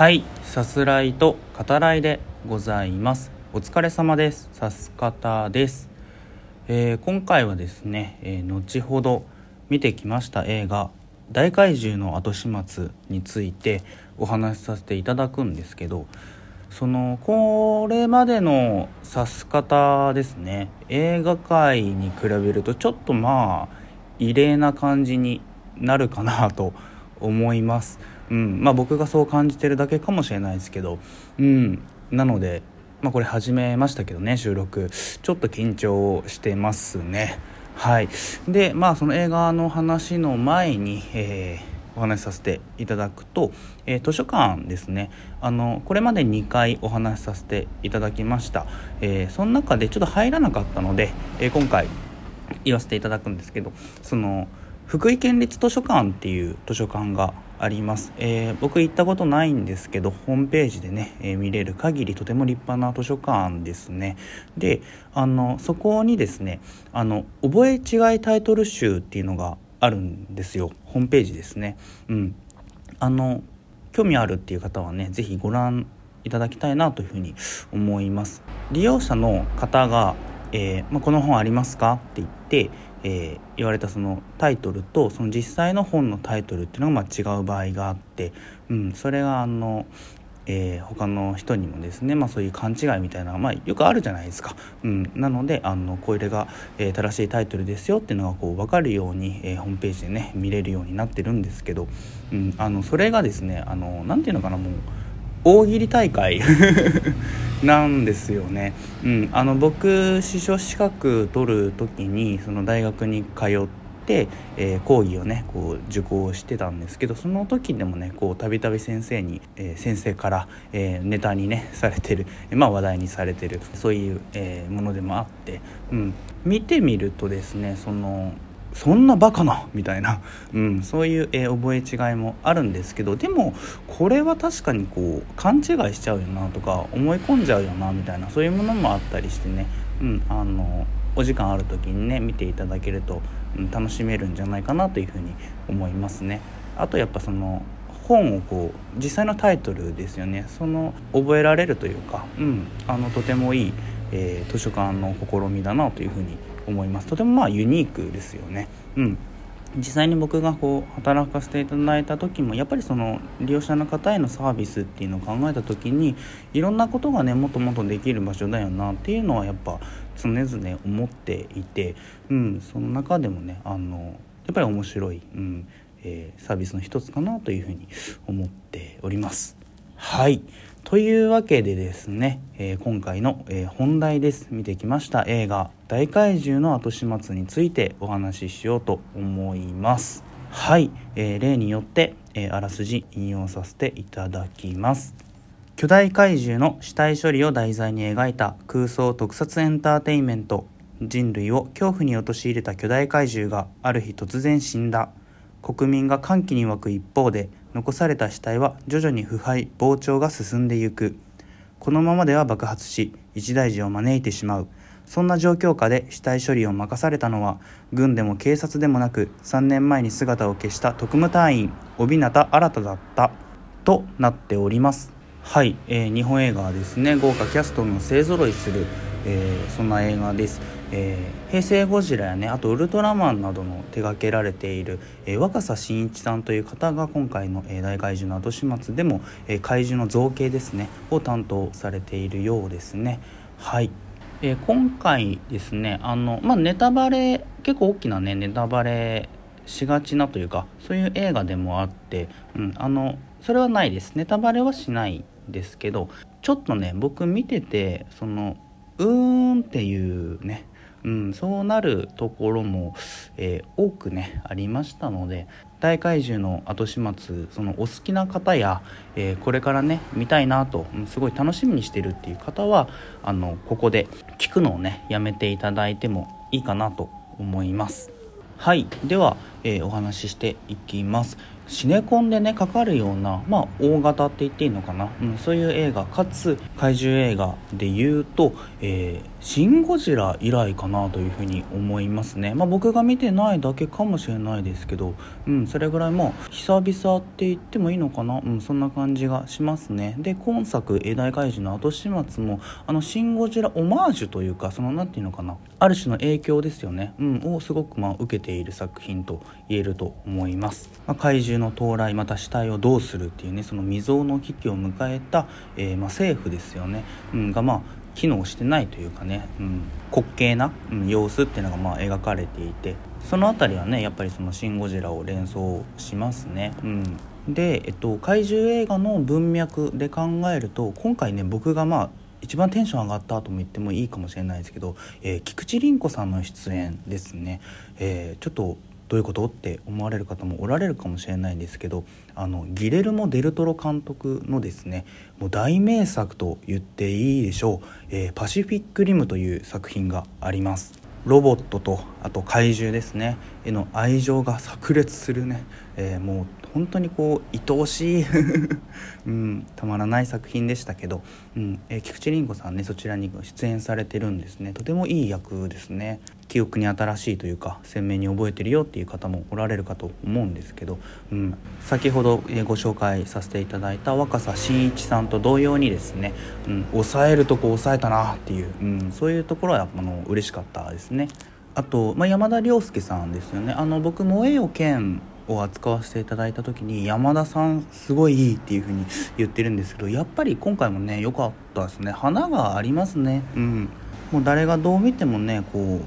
はい。さすらいと語らいでございます。お疲れ様です。さす方です、えー、今回はですね、えー、後ほど見てきました映画大怪獣の後始末についてお話しさせていただくんですけどそのこれまでの指す方ですね映画界に比べるとちょっとまあ異例な感じになるかなと思います。うん。まあ、僕がそう感じてるだけかもしれないですけど、うん、なので、まあ、これ始めましたけどね収録。ちょっと緊張してますね。はい、でまあその映画の話の前に、えーお話しさせていただくと、えー、図書館ですね。あのこれまで2回お話しさせていただきました、えー、その中でちょっと入らなかったので、えー、今回言わせていただくんですけどその福井県立図書館っていう図書館があります、えー、僕行ったことないんですけどホームページでね、えー、見れる限りとても立派な図書館ですね。であのそこにですねあの覚え違いタイトル集っていうのがあるんですよ。ホームページですね。うん。あの興味あるっていう方はね是非ご覧いただきたいなというふうに思います。利用者の方がえー、まあ、この本ありますか?」って言って、えー、言われたそのタイトルとその実際の本のタイトルっていうのがま違う場合があって、うん、それがあの、えー、他の人にもですね、まあ、そういう勘違いみたいなまあ、よくあるじゃないですか。うん、なのであのこれが、えー、正しいタイトルですよっていうのがこう分かるように、え、ホームページでね見れるようになってるんですけど、うん、あのそれがですね何て言うのかなもう大喜利大会 なんですよね、うん、あの僕司書資格取る時にその大学に通って、えー、講義をねこう受講してたんですけどその時でもねこうたびたび先生に、えー、先生から、えー、ネタにねされてる、まあ、話題にされてる。そういう、えものでもあって、うん、見てみるとですねそのそんなバカなみたいな、うん、そういう、えー、覚え違いもあるんですけどでもこれは確かにこう勘違いしちゃうよなとか思い込んじゃうよなみたいなそういうものもあったりしてね、うん、あのお時間ある時にね見ていただけると、うん、楽しめるんじゃないかなというふうに思いますね。あとやっぱその本をこう実際のタイトルですよね。その覚えられるというか、うん、あのとてもいい、えー、図書館の試みだなというふうに思います思います。とてもまあユニークですよね。うん。実際に僕がこう働かせていただいた時もやっぱりその利用者の方へのサービスっていうのを考えた時にいろんなことがねもっともっとできる場所だよなっていうのはやっぱ常々思っていて、うん、その中でもねあのやっぱり面白い、うん。えー、サービスの一つかなというふうに思っております。はい。というわけでですね、えー、今回の、えー、本題です。見てきました。映画「大怪獣の後始末」についてお話ししようと思います。はい、えー、例によって、えあらすじ引用させていただきます。巨大怪獣の死体処理を題材に描いた空想特撮エンターテインメント人類を恐怖に陥れた巨大怪獣がある日突然死んだ。国民が歓喜に沸く一方で残された死体は徐々に腐敗膨張が進んでゆく。このままでは爆発し一大事を招いてしまう。そんな状況下で死体処理を任されたのは軍でも警察でもなく3年前に姿を消した特務隊員帯名新だった。となっております。はい、えー、日本映画はですね豪華キャストの勢ぞろいする、えー、そんな映画です。えー、平成ゴジラやねあとウルトラマンなどの手掛けられている、えー、若狭真一さんという方が今回の、えー、大怪獣の後始末でも、え、怪獣の造形ですねを担当されているようですね。はい、え、今回ですねあの、まあ、ネタバレ結構大きなねネタバレしがちなというかそういう映画でもあって、うん、あのそれはないです。ネタバレはしないですけどちょっとね僕見ててそのうーんっていうねうん、そうなるところも、えー、多くねありましたので大怪獣の後始末そのお好きな方や、えー、これからね見たいなとすごい楽しみにしてるっていう方はあのここで聞くのをねやめていただいてもいいかなと思います。はいでは、えー、お話ししていきます。シネコンでねかかるようなまあ大型って言っていいのかな、うん、そういう映画かつ怪獣映画で言うと、えーシン・ゴジラ以来かなというふうに思いますね。まあ、僕が見てないだけかもしれないですけど、うん、それぐらいもう久々って言ってもいいのかな、うん、そんな感じがしますね。で、今作、永大怪獣の後始末も、あの、シン・ゴジラオマージュというか、その、なんていうのかな、ある種の影響ですよね、うん、をすごくまあ受けている作品と言えると思います。まあ、怪獣の到来、また死体をどうするっていうね、その未曾有の危機を迎えた、えー、まあ政府ですよね、うん、がまあ、機能してないというかね、うん、滑稽な、うん、様子っていうのがまあ描かれていてその辺りはねやっぱりその「シン・ゴジラ」を連想しますね。うん。で、えっと、怪獣映画の文脈で考えると今回ね僕がまあ一番テンション上がったとも言ってもいいかもしれないですけど、えー、菊池凛子さんの出演ですね、えー、ちょっとどういうこと？って思われる方もおられるかもしれないんですけどあのギレルモ・デルトロ監督のですねもう大名作と言っていいでしょう「えー、パシフィック・リム」という作品があります。ロボットとあと怪獣ですね。への愛情が炸裂するね、えー、もう本当にこう愛おしい うん、たまらない作品でしたけど、うんえー、菊池凛子さんねそちらに出演されてるんですね。とてもいい役ですね。記憶に新しいというか鮮明に覚えてるよっていう方もおられるかと思うんですけど、うん、先ほど、えー、ご紹介させていただいた若狭真一さんと同様にですね、うん、抑えるとこ抑えたなっていう、うん、そういうところはあの嬉しかったですね。あと、まあ、山田涼介さんですよね。あの僕「萌えよ剣」を扱わせていただいた時に山田さんすごいいいっていう風に言ってるんですけどやっぱり今回もね良かったですね。花がありますね。うん。もう誰がどう見てもねこう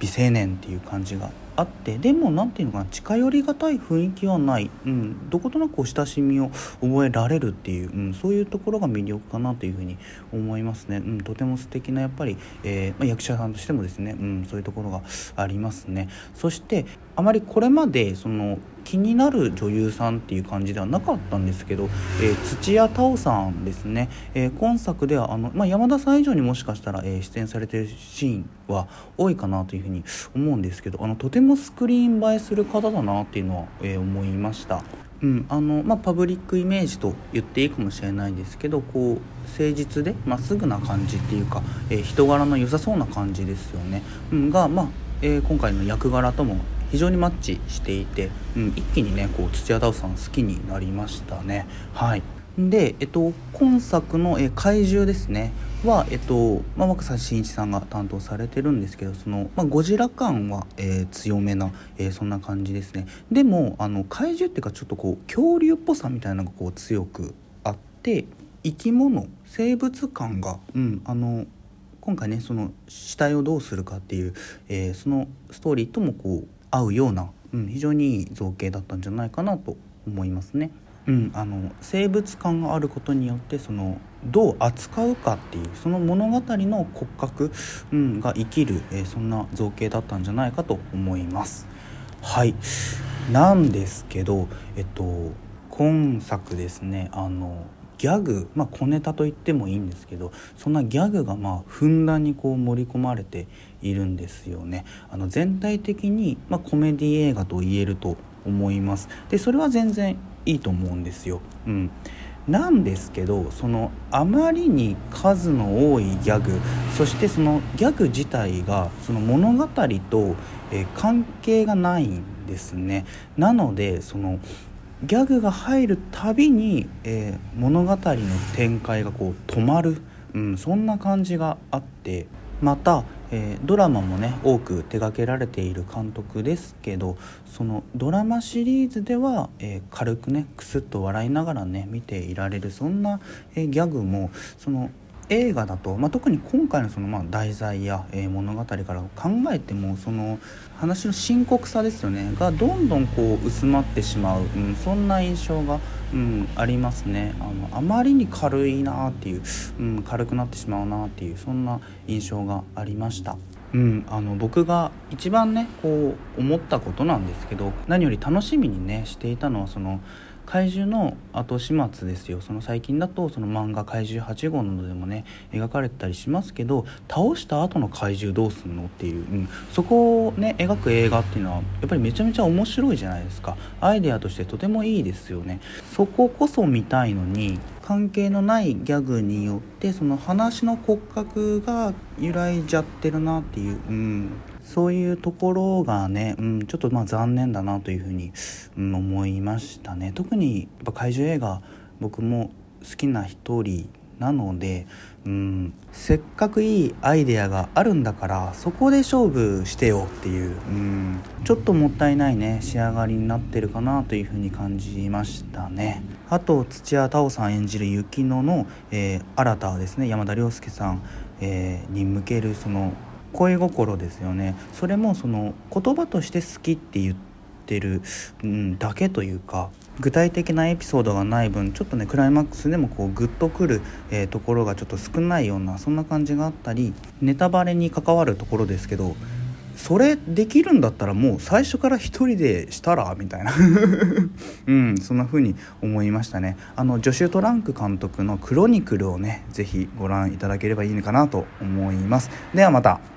美青年っていう感じがあってでも何て言うのかな近寄りがたい雰囲気はない、うん、どことなく親しみを覚えられるっていう、うん、そういうところが魅力かなというふうに思いますね、うん、とても素敵なやっぱり、えー、まあ、役者さんとしてもですね、うん、そういうところがありますね。そしてあまりこれまでその気になる女優さんっていう感じではなかったんですけど、えー、土屋太鳳さんですね、えー、今作ではあの、まあ、山田さん以上にもしかしたら、えー、出演されてるシーンは多いかなというふうに思うんですけどあのとてもスクリーン映えする方だなっていうのは、え思いました。うんあのまあ、パブリックイメージと言っていいかもしれないですけどこう誠実でまっすぐな感じっていうか、えー、人柄の良さそうな感じですよね、うん、が、まあえー、今回の役柄とも非常にマッチしていて、うん、一気にねこう土屋太鳳さん好きになりましたね。はい。で、えっと、今作の、え怪獣ですね。は、えっとまあ、若狭真一さんが担当されてるんですけどその、まあ、ゴジラ感は、えー、強めな、えー、そんな感じですね。でもあの怪獣っていうかちょっとこう恐竜っぽさみたいなのがこう強くあって生き物生物感が、うん、あの今回ねその死体をどうするかっていう、えー、そのストーリーともこう合うような、うん、非常にいい造形だったんじゃないかなと思いますね。うん、あの生物感があることによってそのどう扱うかっていうその物語の骨格、うん、が生きる、えー、そんな造形だったんじゃないかと思います。はいなんですけど、えっと、今作ですねあのギャグ、まあ、小ネタと言ってもいいんですけどそんなギャグがまあふんだんにこう盛り込まれているんですよね。あの全体的に、まあ、コメディ映画と言えると思います。でそれは全然いいと思うんですよ。うんなんですけどそのあまりに数の多いギャグそしてそのギャグ自体がその物語と、えー、関係がないんですねなのでそのギャグが入るたびに、えー、物語の展開がこう止まる、うん、そんな感じがあってまた、えー、ドラマもね多く手掛けられている監督ですけどそのドラマシリーズでは、えー、軽くねクスッと笑いながらね見ていられるそんな、えギャグもその映画だと、まあ、特に今回のそのまあ題材や、えー、物語から考えてもその話の深刻さですよねがどんどんこう薄まってしまう、うん、そんな印象が、うん、ありますねあのあまりに軽いなっていう、うん、軽くなってしまうなっていうそんな印象がありました。うん、あの僕が一番ねこう思ったことなんですけど何より楽しみにねしていたのはその怪獣の後始末ですよ。その最近だとその漫画「怪獣8号」などでもね描かれてたりしますけど倒した後の怪獣どうすんのっていう、うん、そこをね描く映画っていうのはやっぱりめちゃめちゃ面白いじゃないですか。アイデアとしてとてもいいですよね。そここそ見たいのに関係のないギャグによってその話の骨格が揺らいじゃってるなっていう、うん、そういうところがね、うん、ちょっとまあ残念だなというふうに、うん、思いましたね。特にやっぱ怪獣映画僕も好きな一人なので、うん、せっかくいいアイデアがあるんだからそこで勝負してよっていう、うん、ちょっともったいないね仕上がりになってるかなというふうに感じましたね。あと土屋太鳳さん演じる雪乃の、えー、新たですね山田涼介さん、えー、に向けるその恋心ですよね。それもその言葉として好きって言ってる、うん、だけというか具体的なエピソードがない分ちょっとねクライマックスでもこうグッとくる、えー、ところがちょっと少ないようなそんな感じがあったりネタバレに関わるところですけどそれできるんだったらもう最初から一人でしたらみたいな。うんそんな風に思いましたね。あのジョシュ・トランク監督の「クロニクル」をね是非ご覧いただければいいのかなと思います。ではまた。